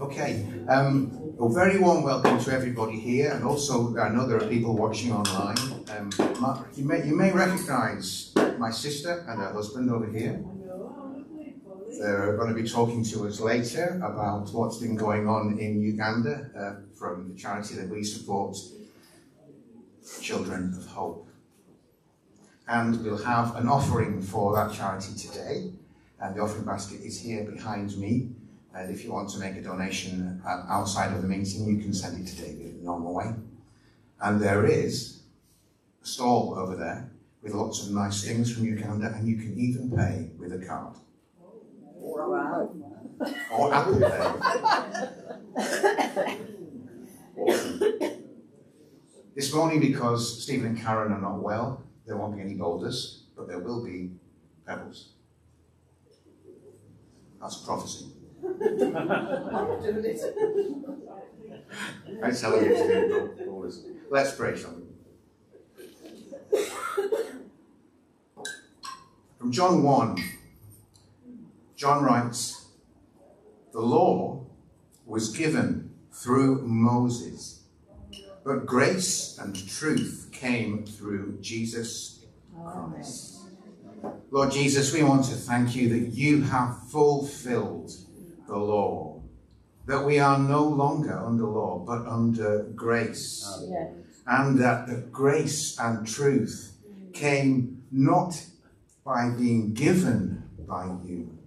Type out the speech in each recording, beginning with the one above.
Okay, um, a very warm welcome to everybody here, and also I know there are people watching online. Um, you may you may recognise my sister and her husband over here. They're going to be talking to us later about what's been going on in Uganda uh, from the charity that we support, Children of Hope. And we'll have an offering for that charity today, and the offering basket is here behind me. And if you want to make a donation uh, outside of the meeting, you can send it to David in the normal way. And there is a stall over there with lots of nice things from Uganda, and you can even pay with a card. Wow. Or Apple Pay. This morning, because Stephen and Karen are not well, there won't be any boulders, but there will be pebbles. That's prophecy. I tell you to do boulders. Let's pray, shall we? From John 1, John writes, The law was given through Moses, but grace and truth came through Jesus Christ. Lord Jesus, we want to thank you that you have fulfilled the law, that we are no longer under law, but under grace, Yes. and that the grace and truth came not by being given by you,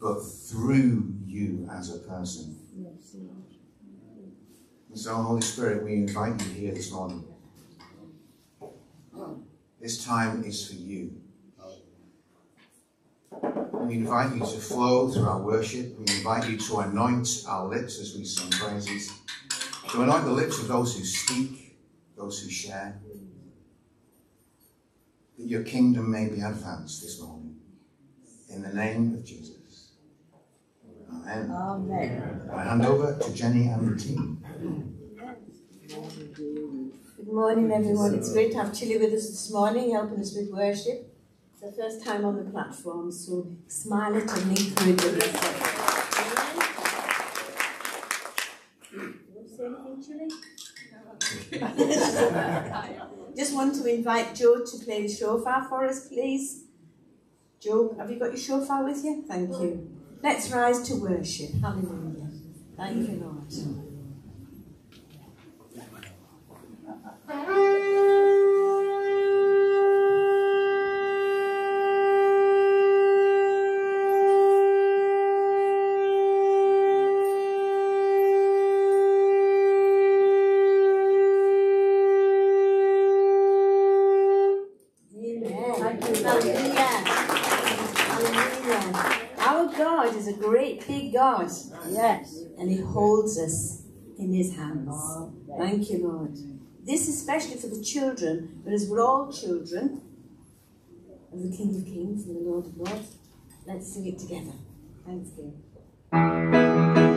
but through you as a person. Yes. And so, Holy Spirit, we invite you here this morning. This time is for you. We invite you to flow through our worship. We invite you to anoint our lips as we sing praises, to anoint the lips of those who speak, those who share, that your kingdom may be advanced this morning. In the name of Jesus. Amen. Amen. I hand over to Jenny and the team. Good morning, everyone. It's great to have Chili with us this morning, helping us with worship. It's the first time on the platform, so smile at and encourage him. You want to say anything, Chili? Just want to invite Joe to play the shofar for us, please. Joe, have you got your shofar with you? Thank you. Let's rise to worship. Hallelujah. Thank you, Lord. Big God. Yes. And He holds us in His hands. Thank you, Lord. This is especially for the children, but as we're all children of the King of Kings and the Lord of Lords, let's sing it together. Thanks, Gail.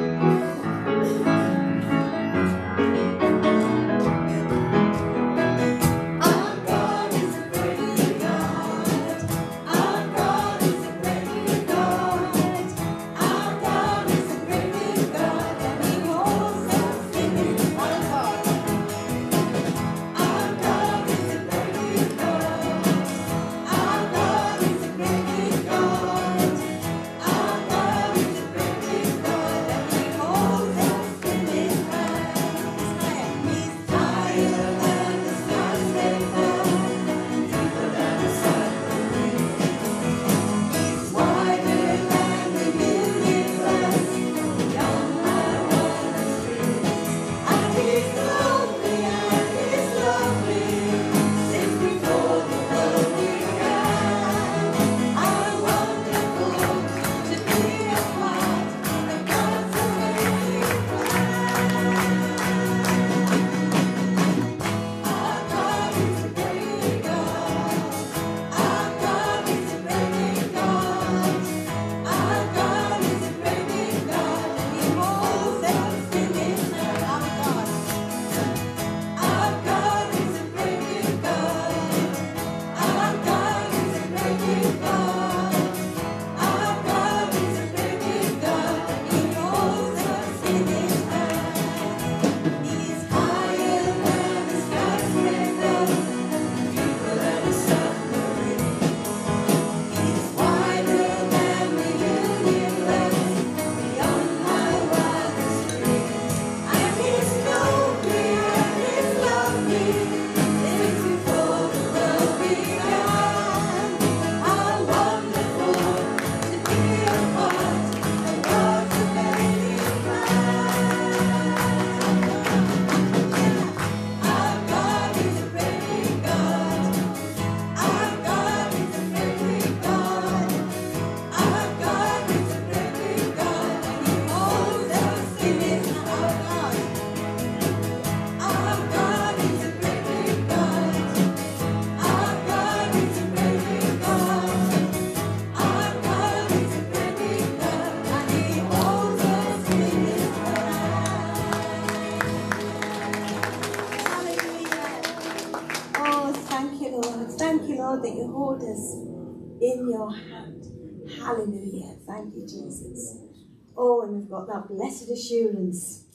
Blessed assurance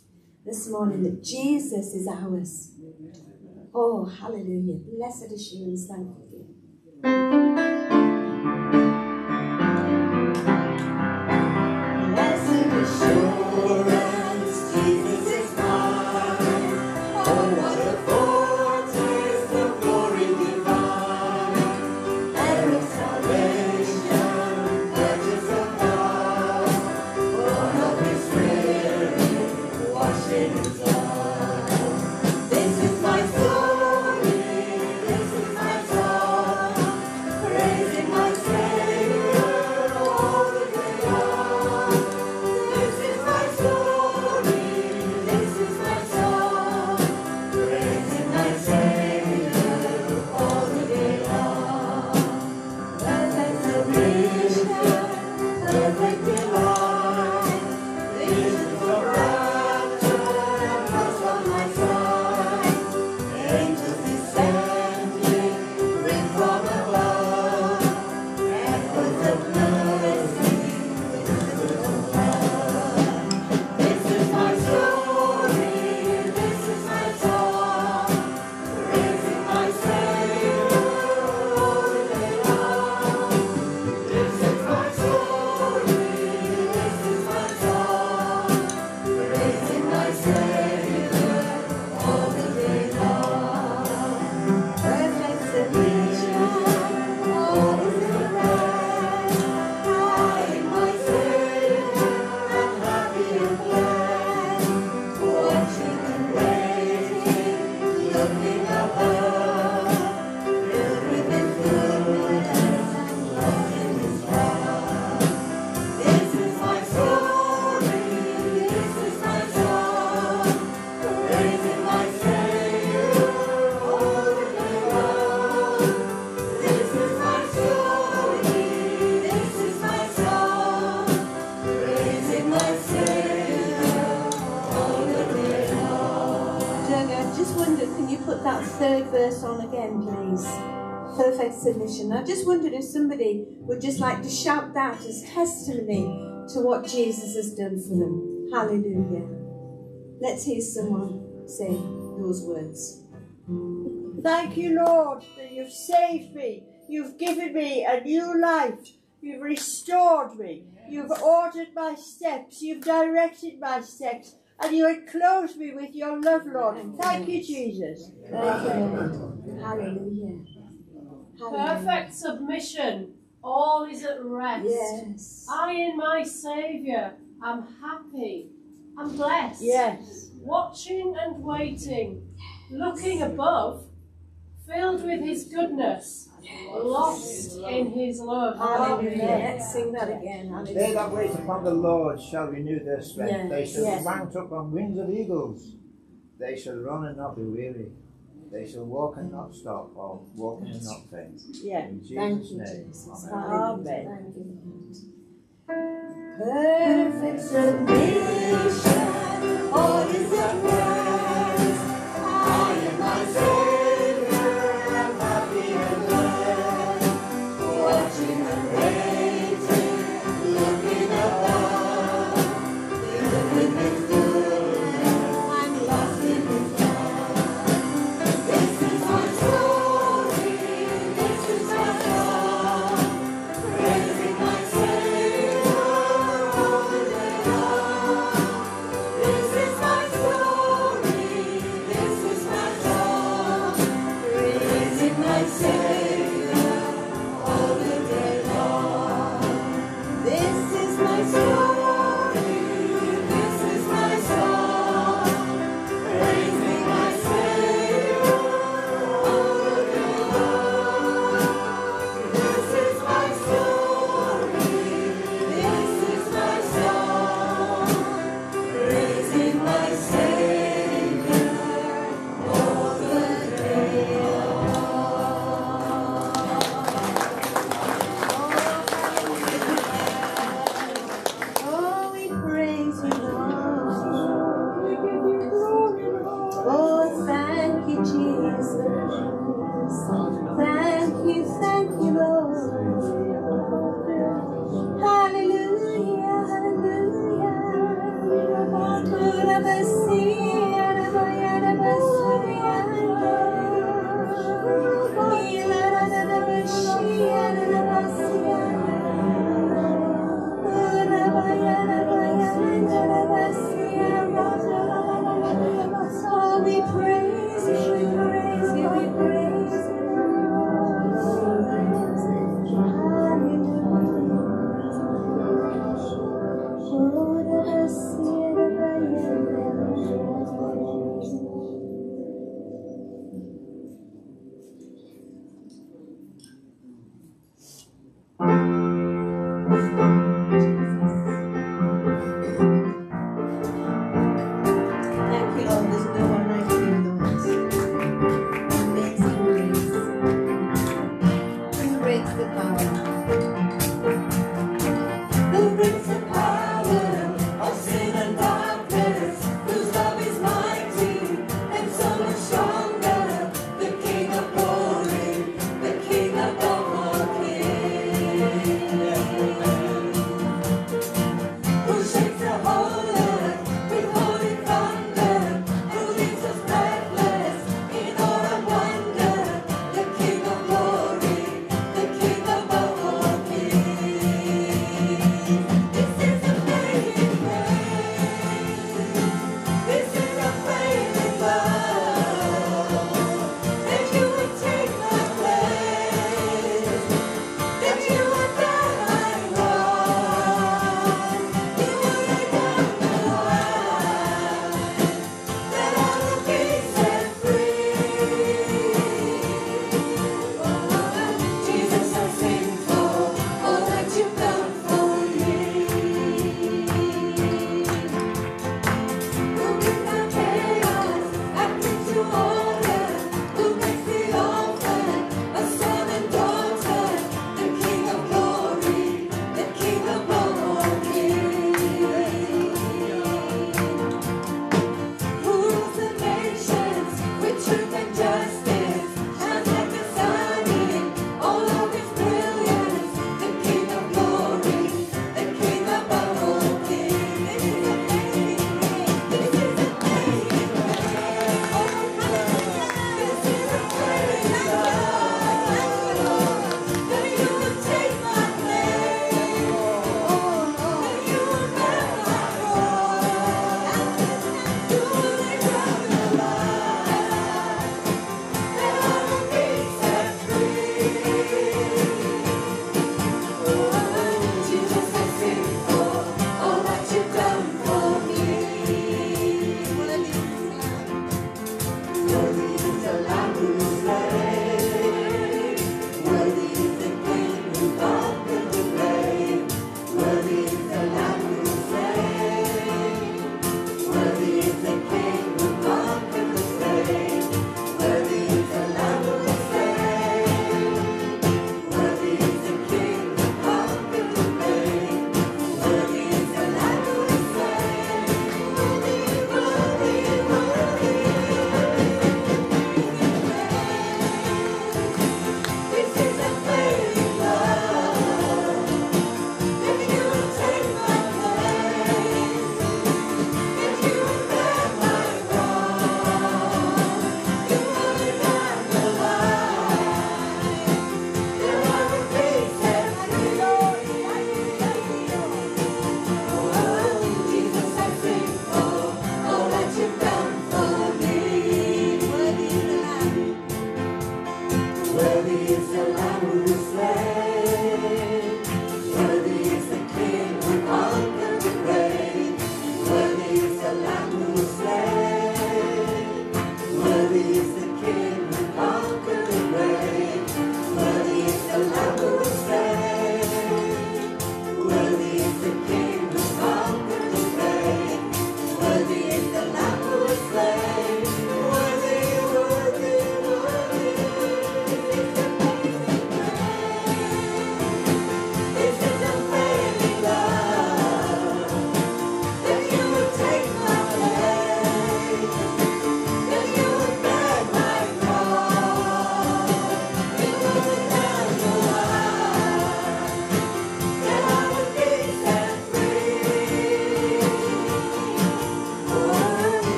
this morning that Jesus is ours. Oh, hallelujah. Blessed assurance. Thank you. Third verse on again, please? Perfect submission. I just wondered if somebody would just like to shout that as testimony to what Jesus has done for them. Hallelujah. Let's hear someone say those words. Thank you, Lord, that you've saved me. You've given me a new life. You've restored me. You've ordered my steps. You've directed my steps. And you enclose me with your love, Lord. Thank you, Jesus. Thank you, Lord. Hallelujah. Hallelujah. Perfect submission. All is at rest. Yes. I in my Saviour am happy. I'm blessed. Yes. Watching and waiting. Looking above. Filled with His goodness. Lost in His love. Hallelujah. Let's sing that again. They that wait upon the Lord shall renew their strength. Yes, They shall yes. mount up on wings of eagles. They shall run and not be weary. They shall walk and not stop, or walk and not faint. Yeah. In Thank you, name. Jesus. Amen. Amen. Thank you, Lord. Perfect submission, all is at rest. I am my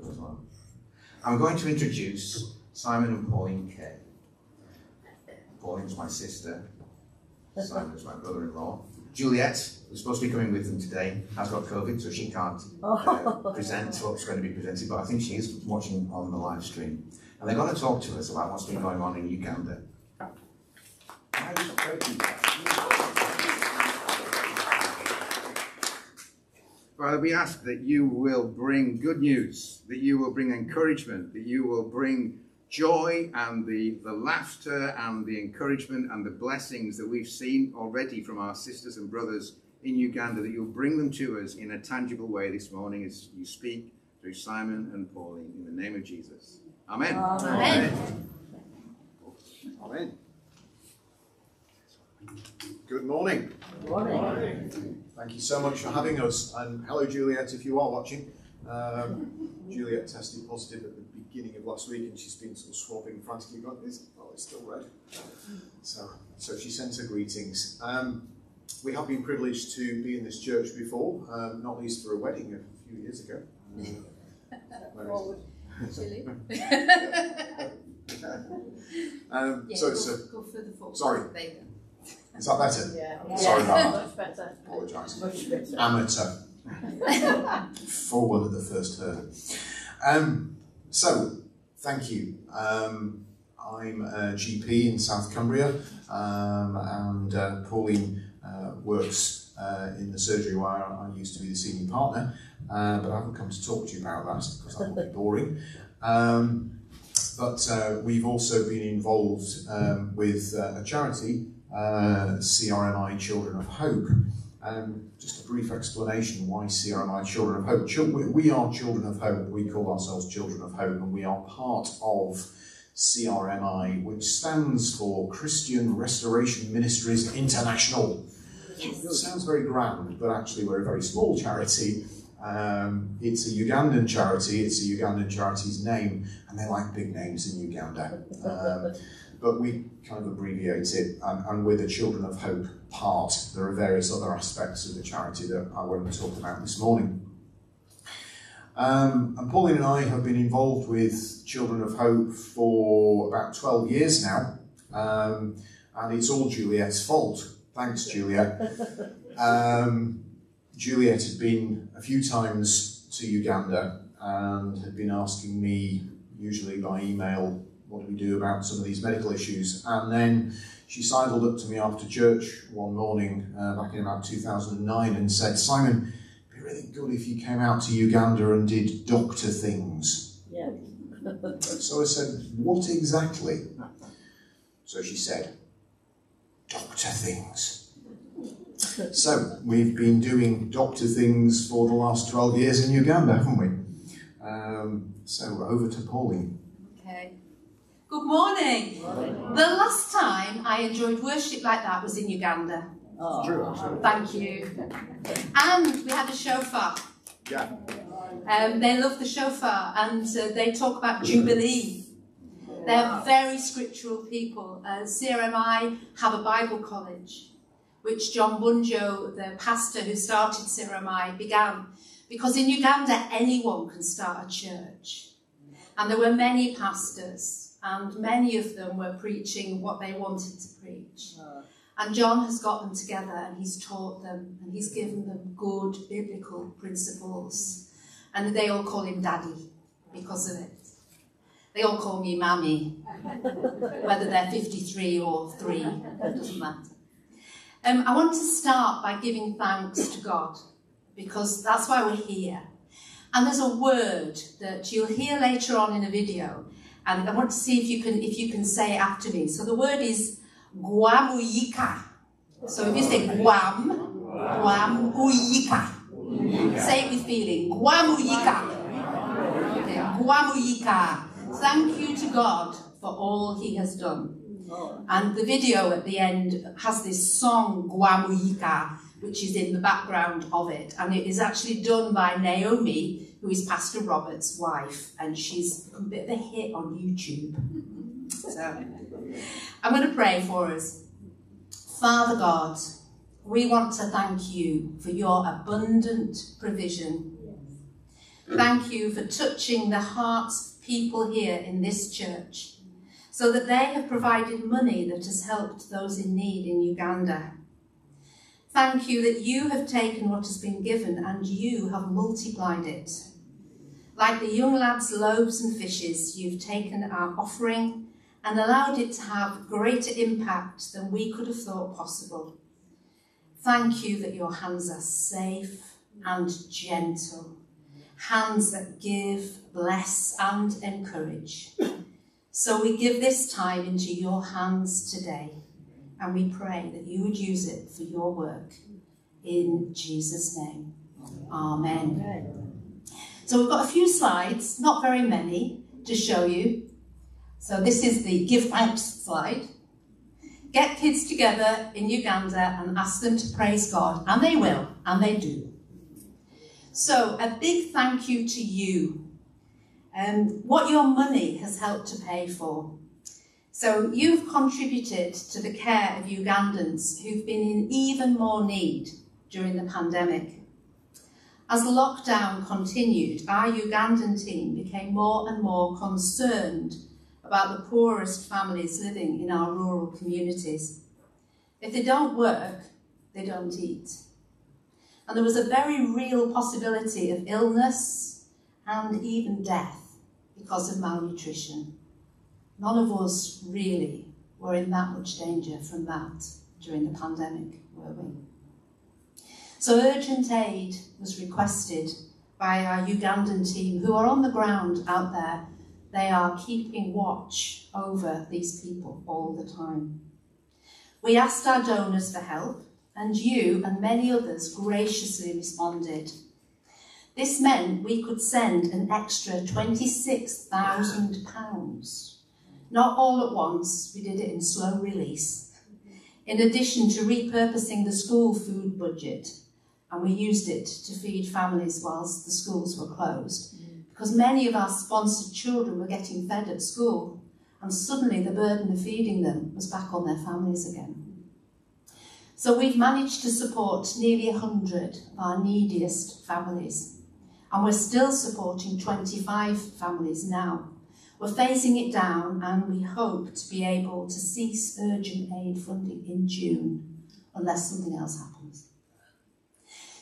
to sing over them as well. I'm going to introduce Simon and Pauline Kay. Pauline's my sister. Simon's my brother-in-law. Juliet, who's supposed to be coming with them today, has got COVID, so she can't uh, present what's going to be presented, but I think she is watching on the live stream. And they're going to talk to us about what's been going on in Uganda. Father, we ask that you will bring good news, that you will bring encouragement, that you will bring joy and the, the laughter and the encouragement and the blessings that we've seen already from our sisters and brothers in Uganda, that you'll bring them to us in a tangible way this morning as you speak through Simon and Pauline in the name of Jesus. Amen. Amen. Amen. Good morning. Good morning. morning. Thank you so much for having us. And hello, Juliet, if you are watching. Um, Juliet tested positive at the beginning of last week, and she's been sort of swabbing frantically. Going, "Is- oh, it's still red. So, so she sends her greetings. Um, we have been privileged to be in this church before, um, not least for a wedding a few years ago. Uh, where is- Chilly. um, Yeah, so go, it's a, go further forward. sorry. There you go. is that better? Yeah. Sorry about that. Much better. Apologise. Much better. amateur. Full one at the first hurdle. Um, so, thank you. Um, I'm a GP in South Cumbria, um, and uh, Pauline uh, works uh, in the surgery where I used to be the senior partner, uh, but I haven't come to talk to you about that because that would be boring. Um, but uh, we've also been involved um, with uh, a charity, uh, CRMI Children of Hope. Um, just a brief explanation why CRMI Children of Hope. Chil- we- we are Children of Hope. We call ourselves Children of Hope, and we are part of CRMI, which stands for Christian Restoration Ministries International. It sounds very grand, but actually we're a very small charity. Um, it's a Ugandan charity. It's a Ugandan charity's name, and they like big names in Uganda. Um, but we kind of abbreviate it, and, and we're the Children of Hope part. There are various other aspects of the charity that I won't talk about this morning. Um, and Pauline and I have been involved with Children of Hope for about 12 years now, um, and it's all Juliet's fault. Thanks, Juliet. Um, Juliet had been a few times to Uganda and had been asking me, usually by email, what do we do about some of these medical issues? And then she sidled up to me after church one morning uh, back in about 2009 and said, Simon, it'd be really good if you came out to Uganda and did doctor things. Yeah. So I said, What exactly? So she said, Doctor things. So we've been doing doctor things for the last 12 years in Uganda, haven't we? Um, so over to Pauline. Okay. Good morning. The last time I enjoyed worship like that was in Uganda. Oh. Thank you. And we had a shofar. Yeah. Um, they love the shofar and uh, they talk about Jubilee. They're very scriptural people. Uh, CRMI have a Bible college, which John Bunjo, the pastor who started CRMI, began. Because in Uganda, anyone can start a church. And there were many pastors, and many of them were preaching what they wanted to preach. And John has got them together and he's taught them and he's given them good biblical principles. And they all call him Daddy because of it. They all call me Mammy, whether they're 53 or 3, it doesn't matter. Um, I want to start by giving thanks to God because that's why we're here. And there's a word that you'll hear later on in a video, and I want to see if you can if you can say it after me. So the word is Guamuyika. So if you say Guam, Guamuyika. Say it with feeling. Guamuyika. Okay, Guamuyika. Thank you to God for all He has done. And the video at the end has this song, Guamuyika, which is in the background of it. And it is actually done by Naomi, who is Pastor Robert's wife. And she's a bit of a hit on YouTube. So I'm going to pray for us. Father God, we want to thank you for your abundant provision. Thank you for touching the hearts of people here in this church so that they have provided money that has helped those in need in Uganda. Thank you that you have taken what has been given and you have multiplied it. Like the young lad's loaves and fishes, you've taken our offering and allowed it to have greater impact than we could have thought possible. Thank you that your hands are safe and gentle, hands that give, bless, and encourage. So we give this time into your hands today, and we pray that you would use it for your work. In Jesus' name. Amen. So we've got a few slides, not very many, to show you. So this is the give thanks slide. Get kids together in Uganda and ask them to praise God, and they will, and they do. So a big thank you to you. Um, what your money has helped to pay for. So you've contributed to the care of Ugandans who've been in even more need during the pandemic. As lockdown continued, our Ugandan team became more and more concerned about the poorest families living in our rural communities. If they don't work, they don't eat. And there was a very real possibility of illness and even death because of malnutrition. None of us really were in that much danger from that during the pandemic, were we? So urgent aid was requested by our Ugandan team who are on the ground out there. They are keeping watch over these people all the time. We asked our donors for help, and you and many others graciously responded. This meant we could send an extra £26,000. Not all at once, we did it in slow release. In addition to repurposing the school food budget, and we used it to feed families whilst the schools were closed, because many of our sponsored children were getting fed at school, and suddenly the burden of feeding them was back on their families again. So we've managed to support nearly 100 of our neediest families, and we're still supporting 25 families now. We're phasing it down and we hope to be able to cease urgent aid funding in June unless something else happens.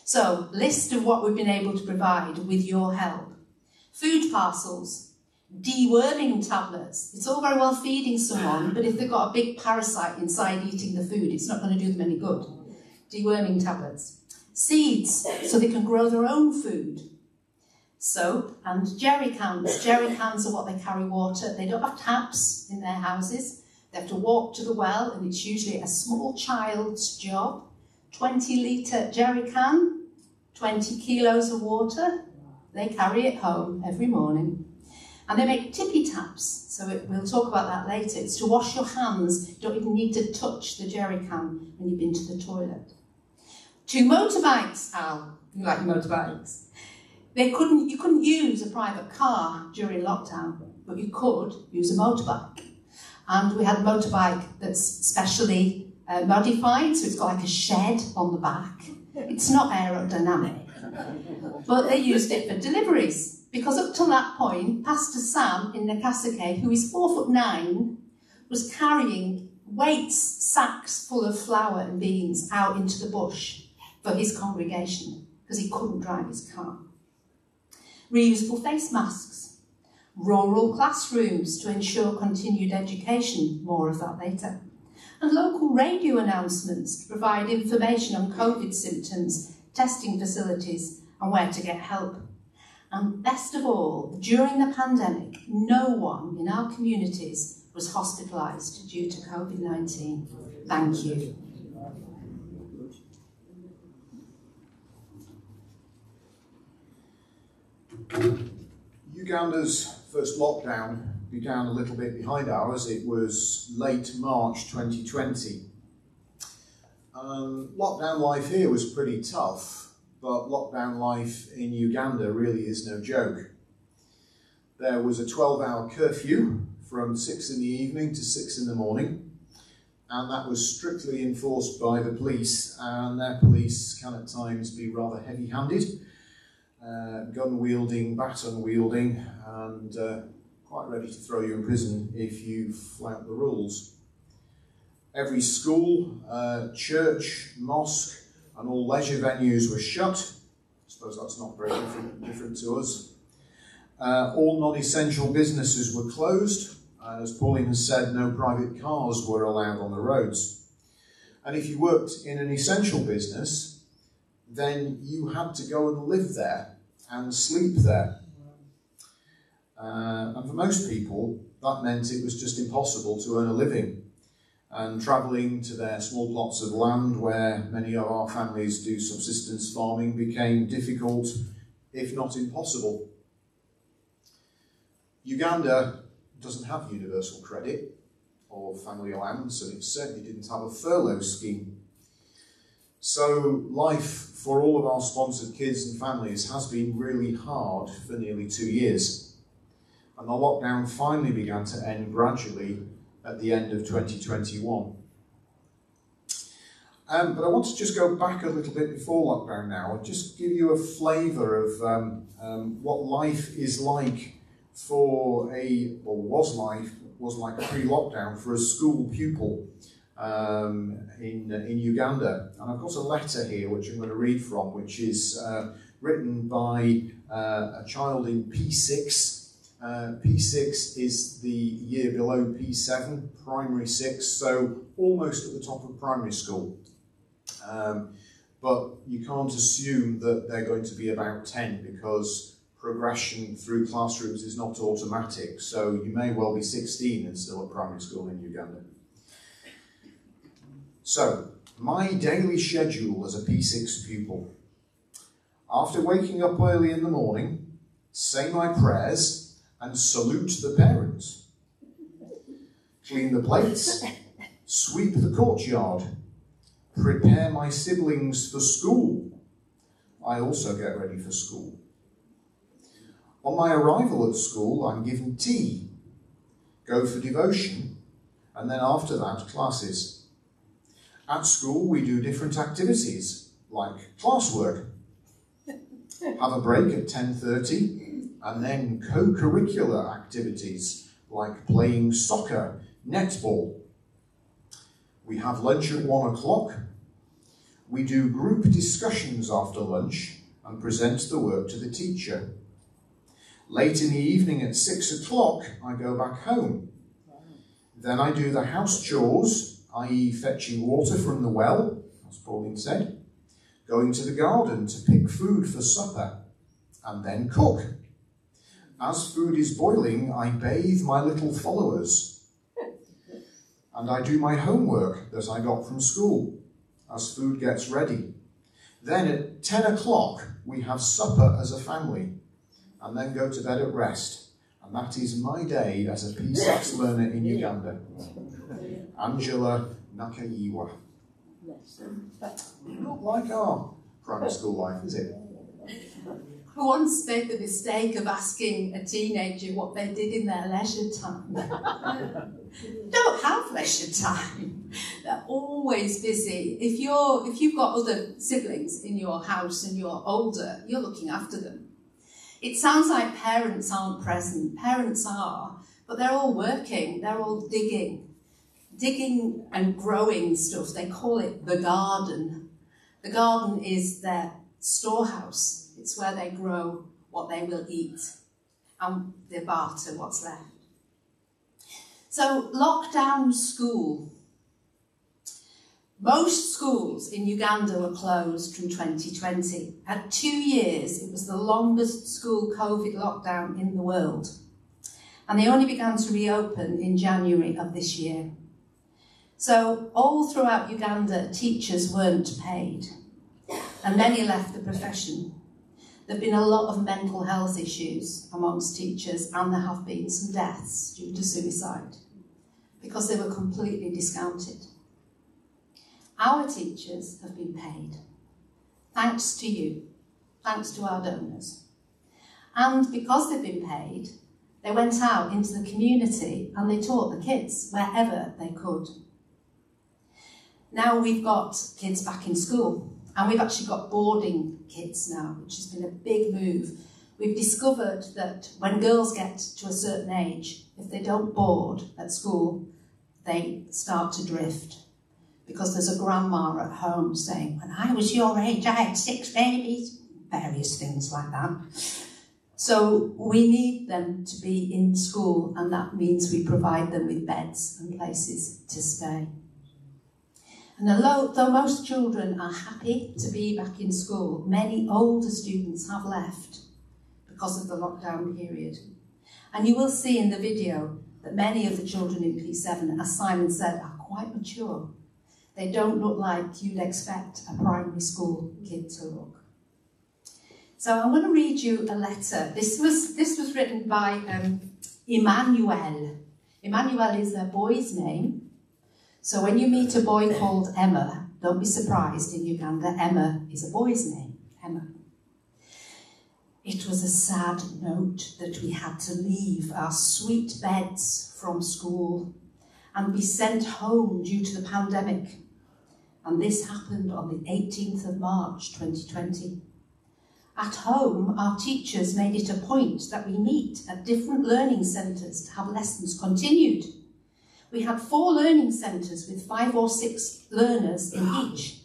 So, list of what we've been able to provide with your help. Food parcels, deworming tablets. It's all very well feeding someone, but if they've got a big parasite inside eating the food, it's not going to do them any good. Deworming tablets. Seeds, so they can grow their own food soap and jerry cans. Jerry cans are what they carry water. They don't have taps in their houses. They have to walk to the well, and it's usually a small child's job. 20 litre jerry can, 20 kilos of water. They carry it home every morning. And they make tippy taps, so it, we'll talk about that later. It's to wash your hands. You don't even need to touch the jerry can when you've been to the toilet. Two motorbikes, Al. You like motorbikes? They couldn't, you couldn't use a private car during lockdown, but you could use a motorbike. And we had a motorbike that's specially uh, modified, so it's got like a shed on the back. It's not aerodynamic, but they used it for deliveries. Because up till that point, Pastor Sam in Nakaseke, who is four foot nine, was carrying weights, sacks full of flour and beans out into the bush for his congregation because he couldn't drive his car reusable face masks, rural classrooms to ensure continued education, more of that later, and local radio announcements to provide information on COVID symptoms, testing facilities, and where to get help. And best of all, during the pandemic, no one in our communities was hospitalised due to COVID 19. Thank you. Uganda's first lockdown began a little bit behind ours. It was late March 2020. Um, lockdown life here was pretty tough, but lockdown life in Uganda really is no joke. There was a 12 hour curfew from 6 in the evening to 6 in the morning, and that was strictly enforced by the police, and their police can at times be rather heavy handed, uh, gun wielding, baton wielding, and uh, quite ready to throw you in prison if you flout the rules. Every school, uh, church, mosque, and all leisure venues were shut. I suppose that's not very different, different to us. Uh, all non essential businesses were closed, and as Pauline has said, no private cars were allowed on the roads. And if you worked in an essential business, then you had to go and live there and sleep there. Uh, and for most people, that meant it was just impossible to earn a living. And travelling to their small plots of land where many of our families do subsistence farming became difficult, if not impossible. Uganda doesn't have universal credit or family allowance, and it certainly didn't have a furlough scheme. So, life for all of our sponsored kids and families has been really hard for nearly two years. And the lockdown finally began to end gradually at the end of 2021. Um, but I want to just go back a little bit before lockdown now and just give you a flavour of um, um, what life is like for a, or was life, was like pre-lockdown for a school pupil um, in, in Uganda. And I've got a letter here which I'm going to read from, which is uh, written by uh, a child in P6 uh, P6 is the year below P7, primary six, so almost at the top of primary school. Um, but you can't assume that they're going to be about 10 because progression through classrooms is not automatic. So you may well be 16 and still at primary school in Uganda. So, my daily schedule as a P6 pupil. After waking up early in the morning, say my prayers, and salute the parents. Clean the plates, sweep the courtyard, prepare my siblings for school. I also get ready for school. On my arrival at school, I'm given tea, go for devotion, and then after that, classes. At school, we do different activities, like classwork. Have a break at 10.30, and then co-curricular activities like playing soccer, netball. We have lunch at one o'clock. We do group discussions after lunch and present the work to the teacher. Late in the evening at six o'clock, I go back home. Then I do the house chores, i.e. fetching water from the well, as Pauline said, going to the garden to pick food for supper, and then cook. As food is boiling, I bathe my little followers. And I do my homework that I got from school as food gets ready. Then at 10 o'clock, we have supper as a family and then go to bed at rest. And that is my day as a P6 learner in Uganda. Angela Nakaiwa. Um, Not like our primary school life, is it? I once made the mistake of asking a teenager what they did in their leisure time. don't have leisure time. They're always busy. If you're if you've got other siblings in your house and you're older, you're looking after them. It sounds like parents aren't present. Parents are, but they're all working. They're all digging, digging and growing stuff. They call it the garden. The garden is their storehouse it's where they grow what they will eat and they barter what's left. So, lockdown school. Most schools in Uganda were closed from 2020. At two years, it was the longest school COVID lockdown in the world. And they only began to reopen in January of this year. So, all throughout Uganda, teachers weren't paid, and many left the profession there have been a lot of mental health issues amongst teachers, and there have been some deaths due to suicide because they were completely discounted. Our teachers have been paid, thanks to you, thanks to our donors. And because they've been paid, they went out into the community and they taught the kids wherever they could. Now we've got kids back in school, and we've actually got boarding kids now, which has been a big move. We've discovered that when girls get to a certain age, if they don't board at school, they start to drift. Because there's a grandma at home saying, When I was your age, I had six babies, various things like that. So we need them to be in school, and that means we provide them with beds and places to stay. And although, though most children are happy to be back in school, many older students have left because of the lockdown period. And you will see in the video that many of the children in P7, as Simon said, are quite mature. They don't look like you'd expect a primary school kid to look. So I'm going to read you a letter. This was, this was written by um, Emmanuel. Emmanuel is a boy's name. So when you meet a boy called Emma, don't be surprised in Uganda, Emma is a boy's name, Emma. It was a sad note that we had to leave our sweet beds from school and be sent home due to the pandemic. And this happened on the 18th of March 2020. At home, our teachers made it a point that we meet at different learning centres to have lessons continued. We had four learning centres with five or six learners in ah. each,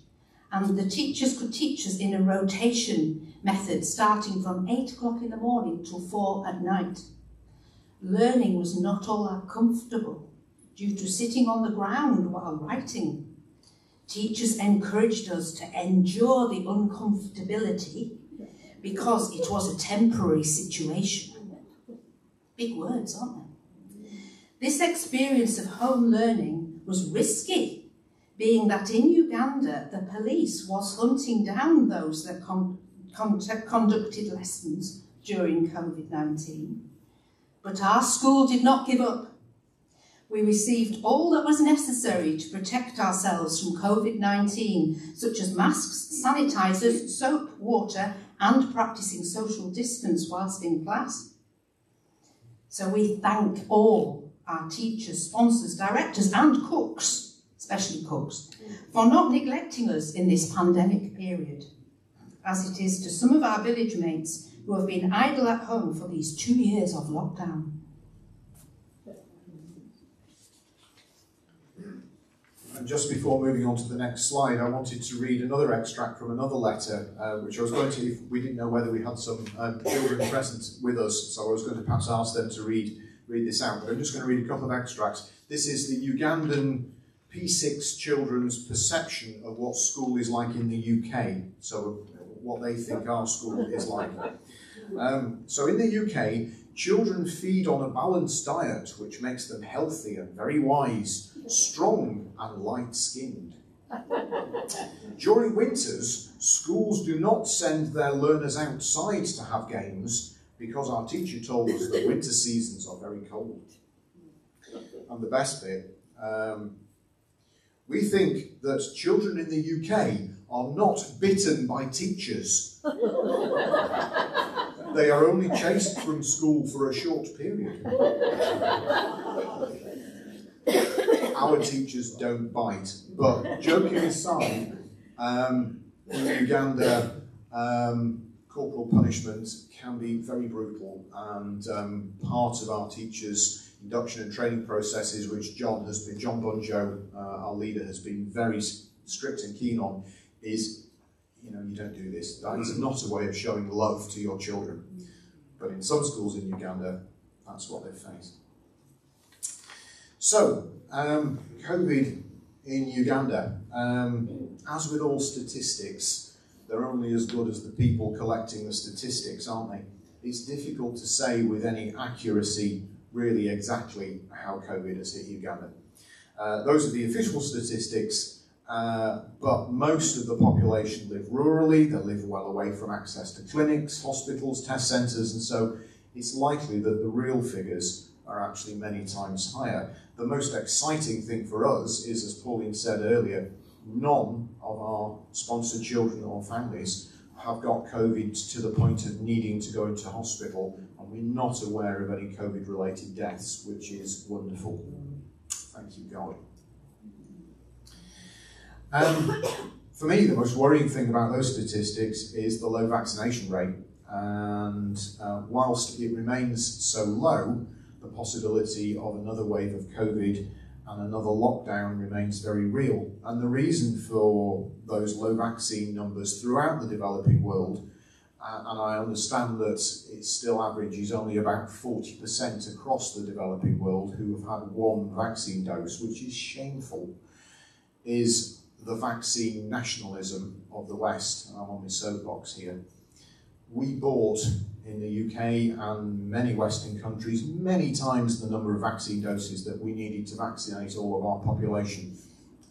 and the teachers could teach us in a rotation method starting from 8 o'clock in the morning till 4 at night. Learning was not all that comfortable due to sitting on the ground while writing. Teachers encouraged us to endure the uncomfortability because it was a temporary situation. Big words, aren't they? This experience of home learning was risky, being that in Uganda the police was hunting down those that con con conducted lessons during COVID 19. But our school did not give up. We received all that was necessary to protect ourselves from COVID 19, such as masks, sanitisers, soap, water, and practicing social distance whilst in class. So we thank all our teachers, sponsors, directors, and cooks, especially cooks, for not neglecting us in this pandemic period, as it is to some of our village mates who have been idle at home for these two years of lockdown. And just before moving on to the next slide, I wanted to read another extract from another letter, uh, which I was going to, we didn't know whether we had some um, children present with us, so I was going to perhaps ask them to read, read this out. But I'm just going to read a couple of extracts. This is the Ugandan P6 children's perception of what school is like in the UK, so what they think our school is like. Um, so in the UK, children feed on a balanced diet which makes them healthy and very wise, strong and light-skinned. During winters, schools do not send their learners outside to have games because our teacher told us that winter seasons are very cold. And the best bit, um, we think that children in the UK are not bitten by teachers. they are only chased from school for a short period. Our teachers don't bite. But joking aside, um, in Uganda, um, corporal punishment can be very brutal, and um, part of our teachers' induction and training processes, which John has been, John Bunjo, uh, our leader, has been very strict and keen on, is you know, you don't do this. That is not a way of showing love to your children. But in some schools in Uganda, that's what they face. So, um, COVID in Uganda, um, as with all statistics, they're only as good as the people collecting the statistics, aren't they? It's difficult to say with any accuracy really exactly how COVID has hit Uganda. Uh, those are the official statistics, uh, but most of the population live rurally, they live well away from access to clinics, hospitals, test centres, and so it's likely that the real figures are actually many times higher. The most exciting thing for us is, as Pauline said earlier, none of our sponsored children or families have got COVID to the point of needing to go into hospital, and we're not aware of any COVID related deaths, which is wonderful. Thank you, God. Um, for me, the most worrying thing about those statistics is the low vaccination rate. And uh, whilst it remains so low, the possibility of another wave of COVID and another lockdown remains very real. And the reason for those low vaccine numbers throughout the developing world, uh, and I understand that it still averages only about 40% across the developing world who have had one vaccine dose, which is shameful, is the vaccine nationalism of the West. I'm on my soapbox here. We bought in the UK and many Western countries many times the number of vaccine doses that we needed to vaccinate all of our population.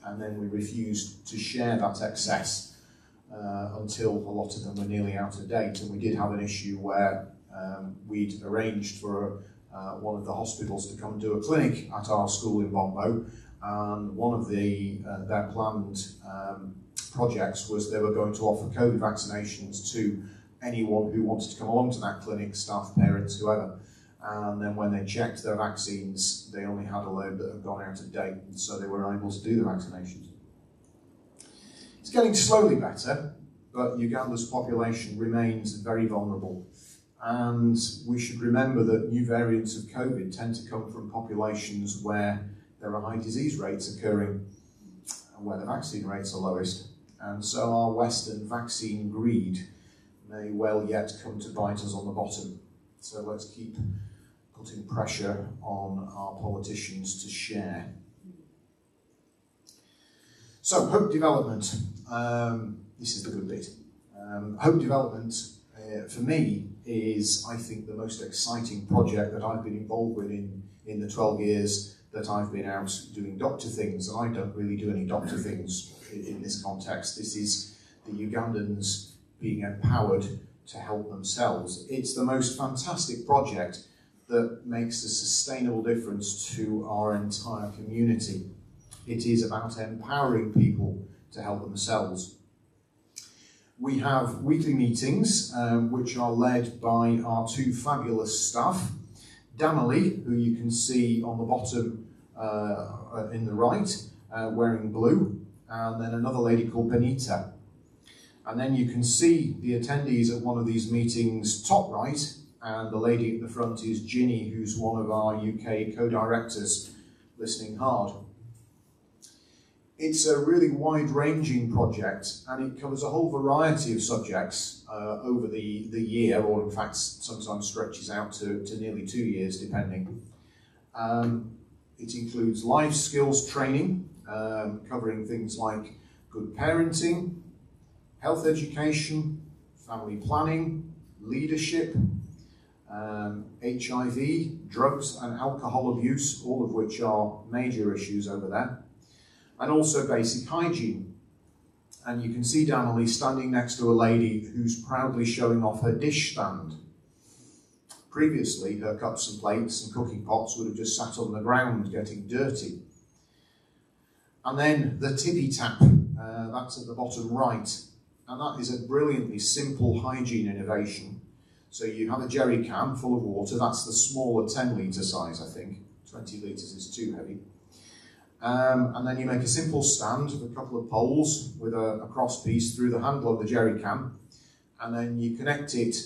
And then we refused to share that excess uh, until a lot of them were nearly out of date. And we did have an issue where um, we'd arranged for uh, one of the hospitals to come do a clinic at our school in Bombo. And one of the uh, their planned um, projects was they were going to offer COVID vaccinations to anyone who wanted to come along to that clinic, staff, parents, whoever. And then when they checked their vaccines, they only had a load that had gone out of date, so they were unable to do the vaccinations. It's getting slowly better, but Uganda's population remains very vulnerable. And we should remember that new variants of COVID tend to come from populations where there are high disease rates occurring where the vaccine rates are lowest. And so our Western vaccine greed may well yet come to bite us on the bottom. So let's keep putting pressure on our politicians to share. So, hope development. Um, this is the good bit. Um, hope development, uh, for me, is, I think, the most exciting project that I've been involved with in, in the 12 years that I've been out doing doctor things. And I don't really do any doctor things in, in this context. This is the Ugandans being empowered to help themselves. It's the most fantastic project that makes a sustainable difference to our entire community. It is about empowering people to help themselves. We have weekly meetings um, which are led by our two fabulous staff. Damali, who you can see on the bottom uh, in the right, uh, wearing blue, and then another lady called Benita. And then you can see the attendees at one of these meetings top right, and the lady at the front is Ginny, who's one of our UK co-directors, listening hard. It's a really wide-ranging project, and it covers a whole variety of subjects uh, over the, the year, or in fact sometimes stretches out to, to nearly two years, depending. Um, it includes life skills training, um, covering things like good parenting, health education, family planning, leadership, um, HIV, drugs and alcohol abuse, all of which are major issues over there, and also basic hygiene. And you can see Damali standing next to a lady who's proudly showing off her dish stand. Previously, her cups and plates and cooking pots would have just sat on the ground getting dirty. And then the tippy tap, uh, that's at the bottom right. And that is a brilliantly simple hygiene innovation. So you have a jerry can full of water, that's the smaller 10 litre size, I think. 20 litres is too heavy. Um, and then you make a simple stand with a couple of poles with a, a cross piece through the handle of the jerry can. And then you connect it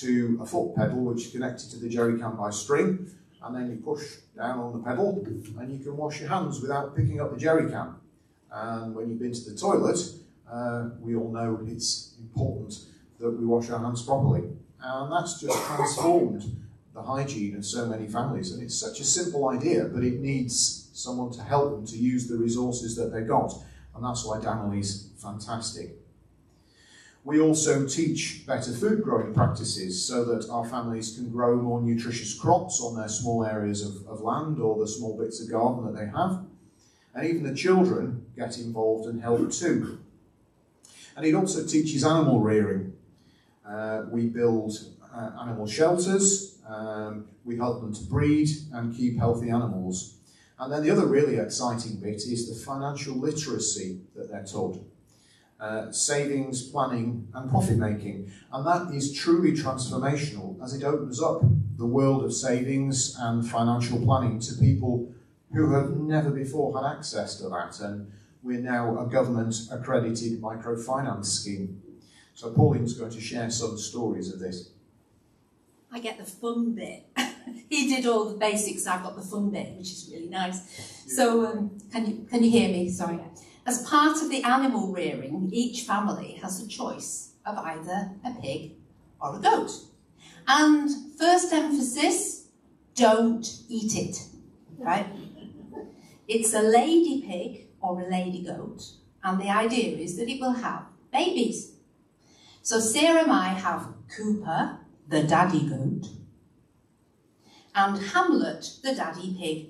to a foot pedal, which is connected to the jerry can by string. And then you push down on the pedal and you can wash your hands without picking up the jerry can. And when you've been to the toilet, uh, we all know it's important that we wash our hands properly. And that's just transformed the hygiene of so many families. And it's such a simple idea, but it needs someone to help them to use the resources that they've got. And that's why Damali's fantastic. We also teach better food growing practices so that our families can grow more nutritious crops on their small areas of, of land or the small bits of garden that they have. And even the children get involved and help too. And it also teaches animal rearing. Uh, we build uh, animal shelters, um, we help them to breed and keep healthy animals. And then the other really exciting bit is the financial literacy that they're taught. Uh, savings, planning, and profit making. And that is truly transformational as it opens up the world of savings and financial planning to people who have never before had access to that. And we're now a government accredited microfinance scheme. So Pauline's going to share some stories of this. I get the fun bit. he did all the basics, I've got the fun bit, which is really nice. So, um, can, you, can you hear me? Sorry. As part of the animal rearing, each family has a choice of either a pig or a goat. And first emphasis, don't eat it, right? It's a lady pig or a lady goat, and the idea is that it will have babies. So CRMI have Cooper, the daddy goat, and Hamlet, the daddy pig.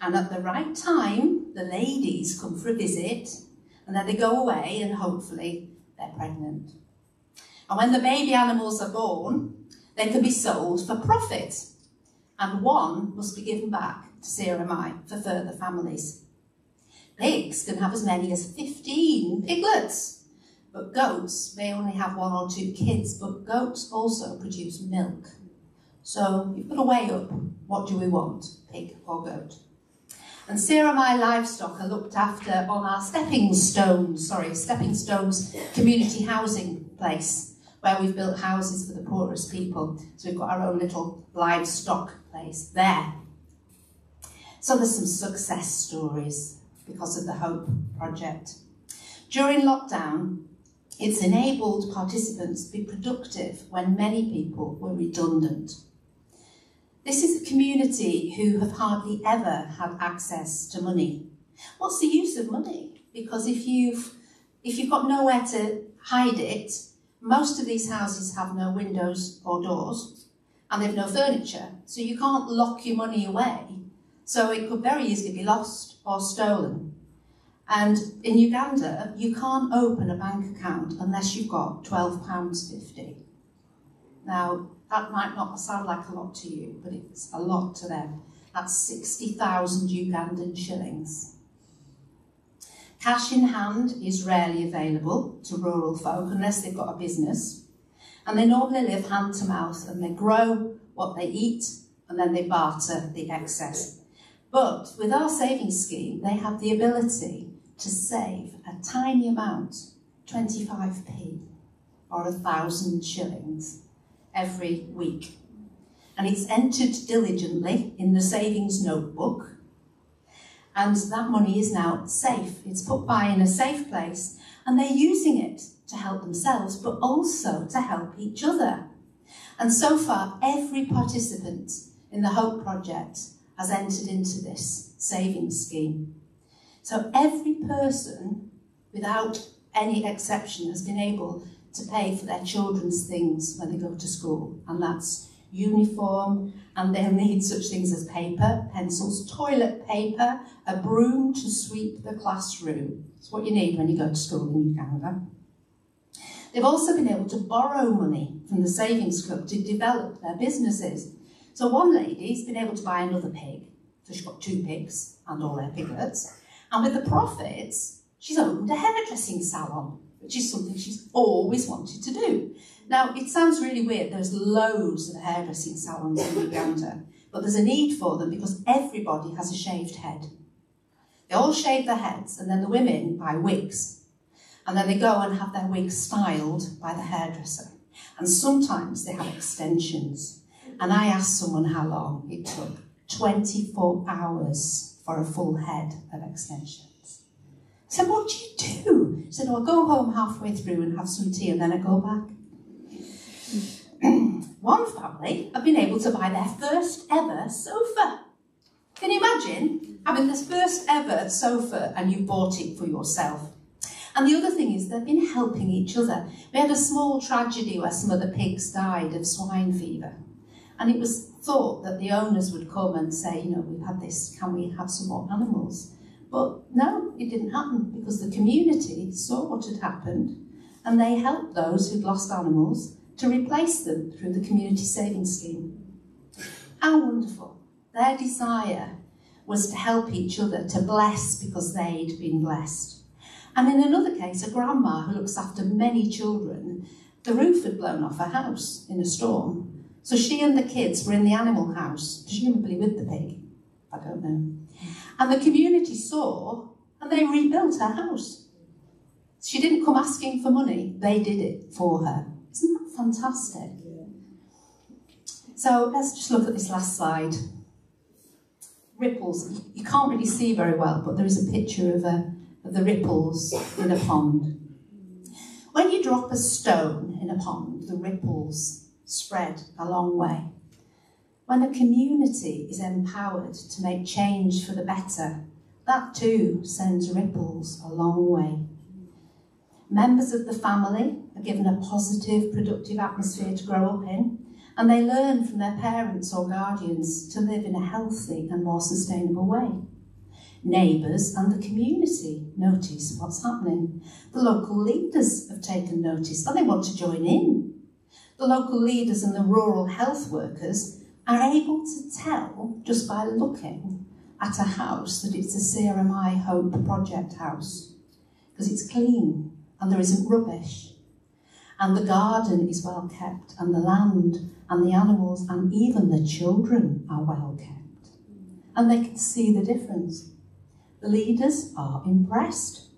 And at the right time, the ladies come for a visit, and then they go away, and hopefully they're pregnant. And when the baby animals are born, they can be sold for profit, and one must be given back to CRMI for further families. Pigs can have as many as 15 piglets, but goats may only have one or two kids, but goats also produce milk. So you've got to weigh up what do we want, pig or goat. And CRMI Livestock are looked after on our Stepping Stones, sorry, Stepping Stones community housing place, where we've built houses for the poorest people. So we've got our own little livestock place there. So there's some success stories because of the Hope Project. During lockdown, it's enabled participants to be productive when many people were redundant. This is a community who have hardly ever had access to money. What's the use of money? Because if you've if you've got nowhere to hide it, most of these houses have no windows or doors and they've no furniture, so you can't lock your money away. So it could very easily be lost or stolen. And in Uganda, you can't open a bank account unless you've got £12.50. Now, that might not sound like a lot to you, but it's a lot to them. That's 60,000 Ugandan shillings. Cash in hand is rarely available to rural folk unless they've got a business. And they normally live hand to mouth and they grow what they eat and then they barter the excess. But with our savings scheme, they have the ability to save a tiny amount, 25p or a thousand shillings every week. And it's entered diligently in the savings notebook. And that money is now safe. It's put by in a safe place and they're using it to help themselves, but also to help each other. And so far, every participant in the Hope Project has entered into this saving scheme. So every person, without any exception, has been able to pay for their children's things when they go to school, and that's uniform, and they'll need such things as paper, pencils, toilet paper, a broom to sweep the classroom. It's what you need when you go to school in Uganda. They've also been able to borrow money from the Savings Club to develop their businesses. So one lady's been able to buy another pig, so she's got two pigs and all their piglets, and with the profits, she's opened a hairdressing salon which is something she's always wanted to do. Now, it sounds really weird, there's loads of hairdressing salons in Uganda, but there's a need for them because everybody has a shaved head. They all shave their heads, and then the women buy wigs, and then they go and have their wigs styled by the hairdresser. And sometimes they have extensions. And I asked someone how long it took 24 hours for a full head of extensions. I said, What do you do? He said, oh, I go home halfway through and have some tea and then I go back. One family have been able to buy their first ever sofa. Can you imagine having this first ever sofa and you bought it for yourself? And the other thing is they've been helping each other. We had a small tragedy where some of the pigs died of swine fever. And it was thought that the owners would come and say, you know, we've had this, can we have some more animals? But no, it didn't happen because the community saw what had happened and they helped those who'd lost animals to replace them through the community savings scheme. How wonderful. Their desire was to help each other, to bless because they'd been blessed. And in another case, a grandma who looks after many children, the roof had blown off her house in a storm. So she and the kids were in the animal house, presumably with the pig. I don't know. And the community saw and they rebuilt her house. She didn't come asking for money, they did it for her. Isn't that fantastic? So let's just look at this last slide. Ripples. You can't really see very well, but there is a picture of, a, of the ripples in a pond. When you drop a stone in a pond, the ripples spread a long way. When a community is empowered to make change for the better, that too sends ripples a long way. Members of the family are given a positive, productive atmosphere to grow up in, and they learn from their parents or guardians to live in a healthy and more sustainable way. Neighbours and the community notice what's happening. The local leaders have taken notice and they want to join in. The local leaders and the rural health workers are able to tell just by looking at a house that it's a CRMI Hope Project house because it's clean and there isn't rubbish. And the garden is well kept, and the land and the animals and even the children are well kept. And they can see the difference. The leaders are impressed.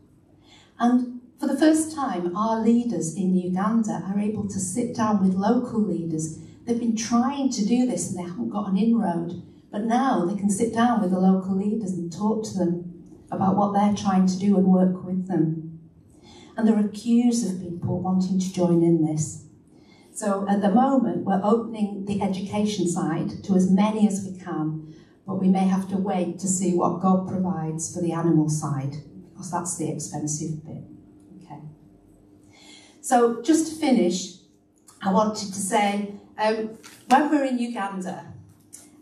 And for the first time, our leaders in Uganda are able to sit down with local leaders. They've been trying to do this and they haven't got an inroad, but now they can sit down with the local leaders and talk to them about what they're trying to do and work with them. And there are queues of people wanting to join in this. So at the moment, we're opening the education side to as many as we can, but we may have to wait to see what God provides for the animal side, because that's the expensive bit. So just to finish, I wanted to say, um, when we're in Uganda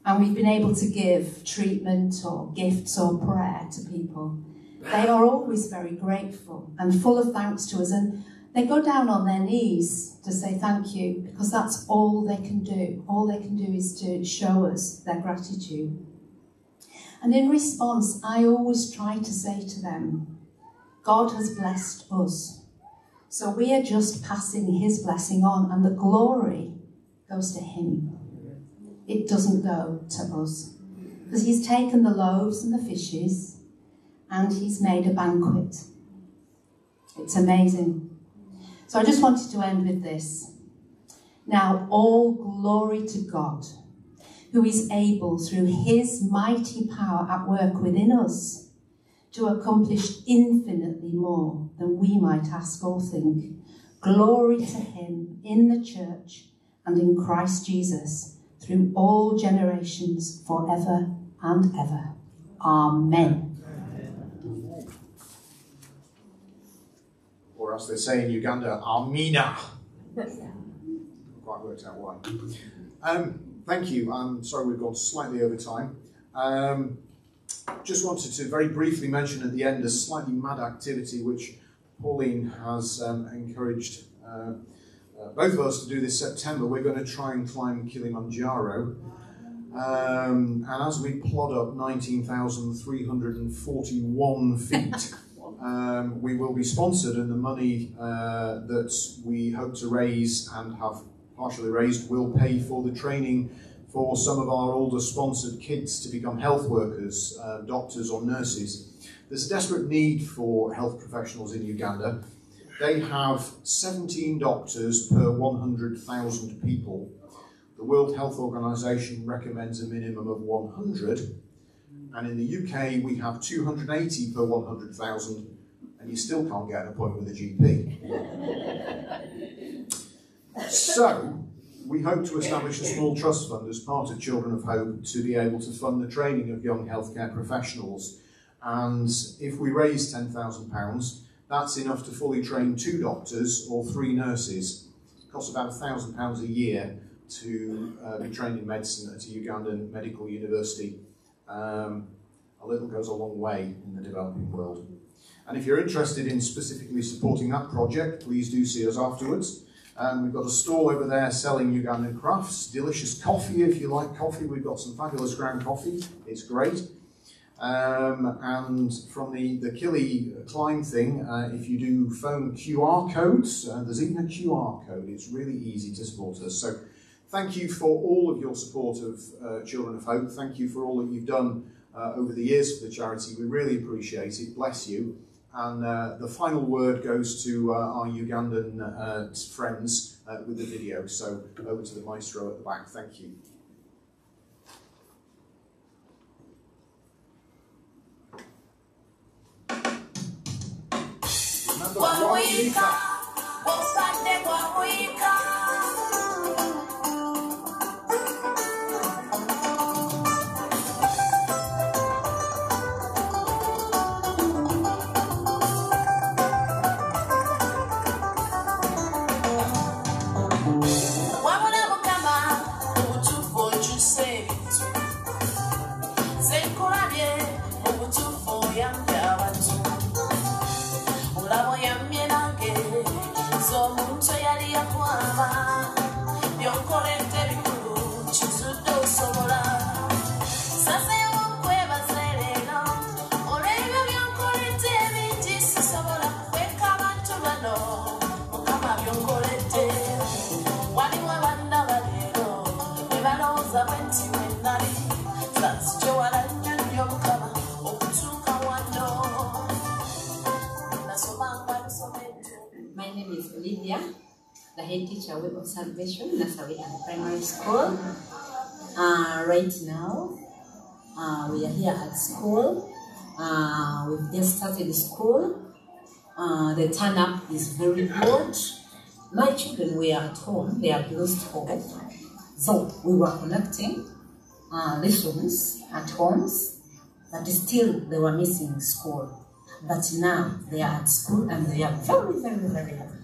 and we've been able to give treatment or gifts or prayer to people, they are always very grateful and full of thanks to us. And they go down on their knees to say thank you because that's all they can do. All they can do is to show us their gratitude. And in response, I always try to say to them, God has blessed us. So we are just passing his blessing on, and the glory goes to him. It doesn't go to us. Because he's taken the loaves and the fishes and he's made a banquet. It's amazing. So I just wanted to end with this. Now, all glory to God, who is able, through his mighty power at work within us, to accomplish infinitely more than we might ask or think. Glory to him in the church and in Christ Jesus through all generations, forever and ever. Amen. Or as they say in Uganda, Amina. Quite worked out why. Um, thank you. I'm sorry we've gone slightly over time. Um, just wanted to very briefly mention at the end a slightly mad activity which Pauline has um, encouraged uh, uh, both of us to do this September. We're going to try and climb Kilimanjaro. Um, and as we plod up 19,341 feet, um, we will be sponsored, and the money uh, that we hope to raise and have partially raised will pay for the training for some of our older sponsored kids to become health workers, uh, doctors, or nurses. There's a desperate need for health professionals in Uganda. They have 17 doctors per 100,000 people. The World Health Organization recommends a minimum of 100, and in the UK we have 280 per 100,000, and you still can't get an appointment with a GP. so, we hope to establish a small trust fund as part of Children of Hope to be able to fund the training of young healthcare professionals. And if we raise £10,000, that's enough to fully train two doctors or three nurses. It costs about £1,000 a year to uh, be trained in medicine at a Ugandan medical university. Um, a little goes a long way in the developing world. And if you're interested in specifically supporting that project, please do see us afterwards. Um, we've got a stall over there selling Ugandan crafts, delicious coffee if you like coffee. We've got some fabulous ground coffee, it's great. Um, and from the, the Kili climb thing, uh, if you do phone QR codes, uh, there's even a QR code. It's really easy to support us. So thank you for all of your support of uh, Children of Hope. Thank you for all that you've done uh, over the years for the charity. We really appreciate it. Bless you. And uh, the final word goes to uh, our Ugandan uh, friends uh, with the video. So over to the maestro at the back. Thank you. Remember, Wamwika, wopande teacher Web of Salvation, Nasawi and Primary School. Uh, right now, uh, we are here at school. Uh, we've just started school. Uh, the turn up is very good. My children were at home, they have lost hope. So we were connecting uh, lessons at homes, but still they were missing school. But now they are at school and they are very, very, very happy.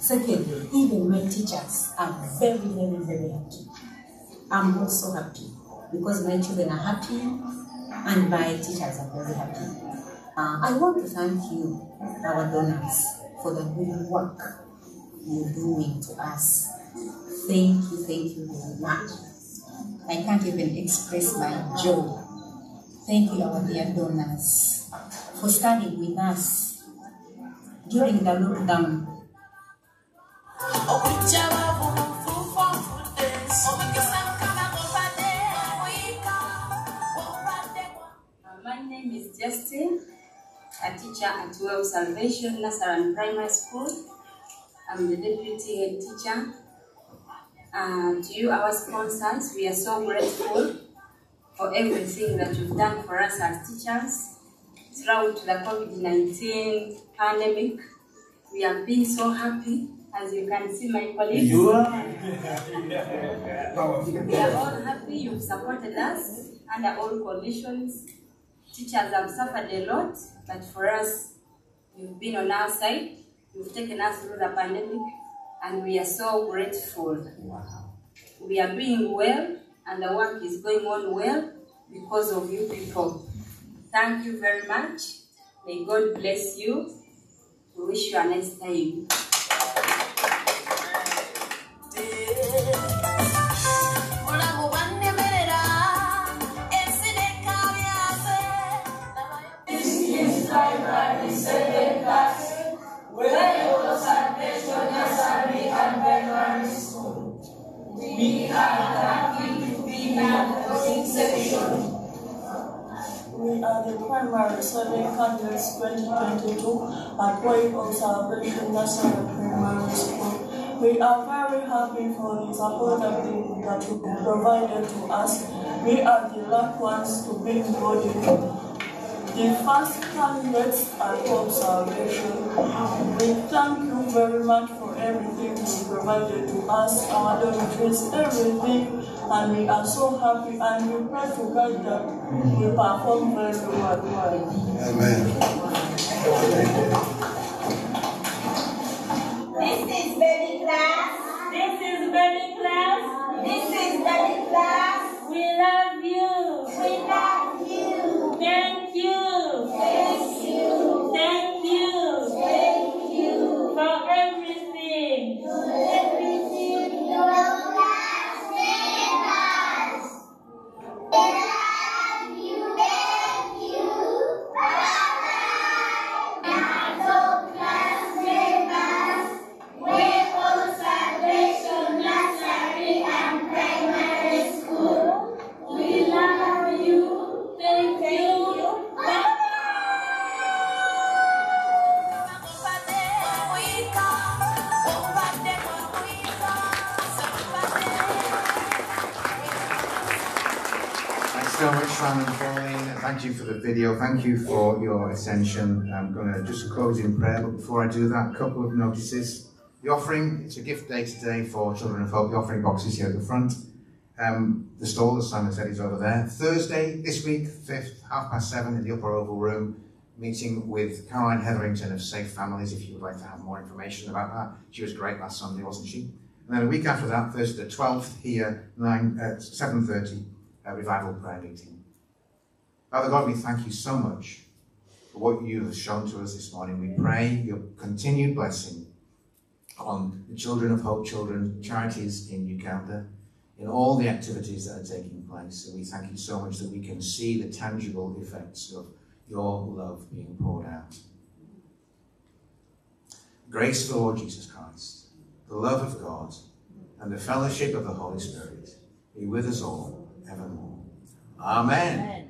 Secondly, even my teachers are very, very, very happy. I'm also happy because my children are happy and my teachers are very happy. Uh, I want to thank you, our donors, for the good work you're doing to us. Thank you, thank you very much. I can't even express my joy. Thank you, our dear donors, for standing with us during the lockdown. Justin, a teacher at Well Salvation Nasaran Primary School. I'm the deputy head teacher. Uh, to you, our sponsors, we are so grateful for everything that you've done for us as teachers throughout the COVID 19 pandemic. We have been so happy, as you can see, my colleagues. You are? We are all happy you've supported us under all conditions. Teachers have suffered a lot, but for us, you've been on our side. You've taken us through the pandemic, and we are so grateful. We are doing well, and the work is going on well because of you people. Thank you very much. May God bless you. We wish you a nice time. We are the primary serving candidates 2022 at Way of Salvation National Primary School. We are very happy for the support that you provided to us. We are the lucky ones to be voted. The first candidates at Hope Salvation. We thank you very much everything you provided to us, our dormitories, everything, and we are so happy and we pray to God that we perform very well. well. This Thank you for your attention. I'm going to just close in prayer, but before I do that, a couple of notices. The offering, it's a gift day today for Children of Hope. The offering box is here at the front. Um, the stall, as Simon said, is over there. Thursday, this week, 5th, half past seven in the upper oval room, meeting with Caroline Hetherington of Safe Families if you would like to have more information about that. She was great last Sunday, wasn't she? And then a week after that, Thursday the 12th, here, 9, uh, 7.30, a revival prayer meeting. Father God, we thank you so much for what you have shown to us this morning. We pray your continued blessing on the Children of Hope Children charities in Uganda, in all the activities that are taking place. And we thank you so much that we can see the tangible effects of your love being poured out. Grace the Lord Jesus Christ, the love of God, and the fellowship of the Holy Spirit be with us all evermore. Amen.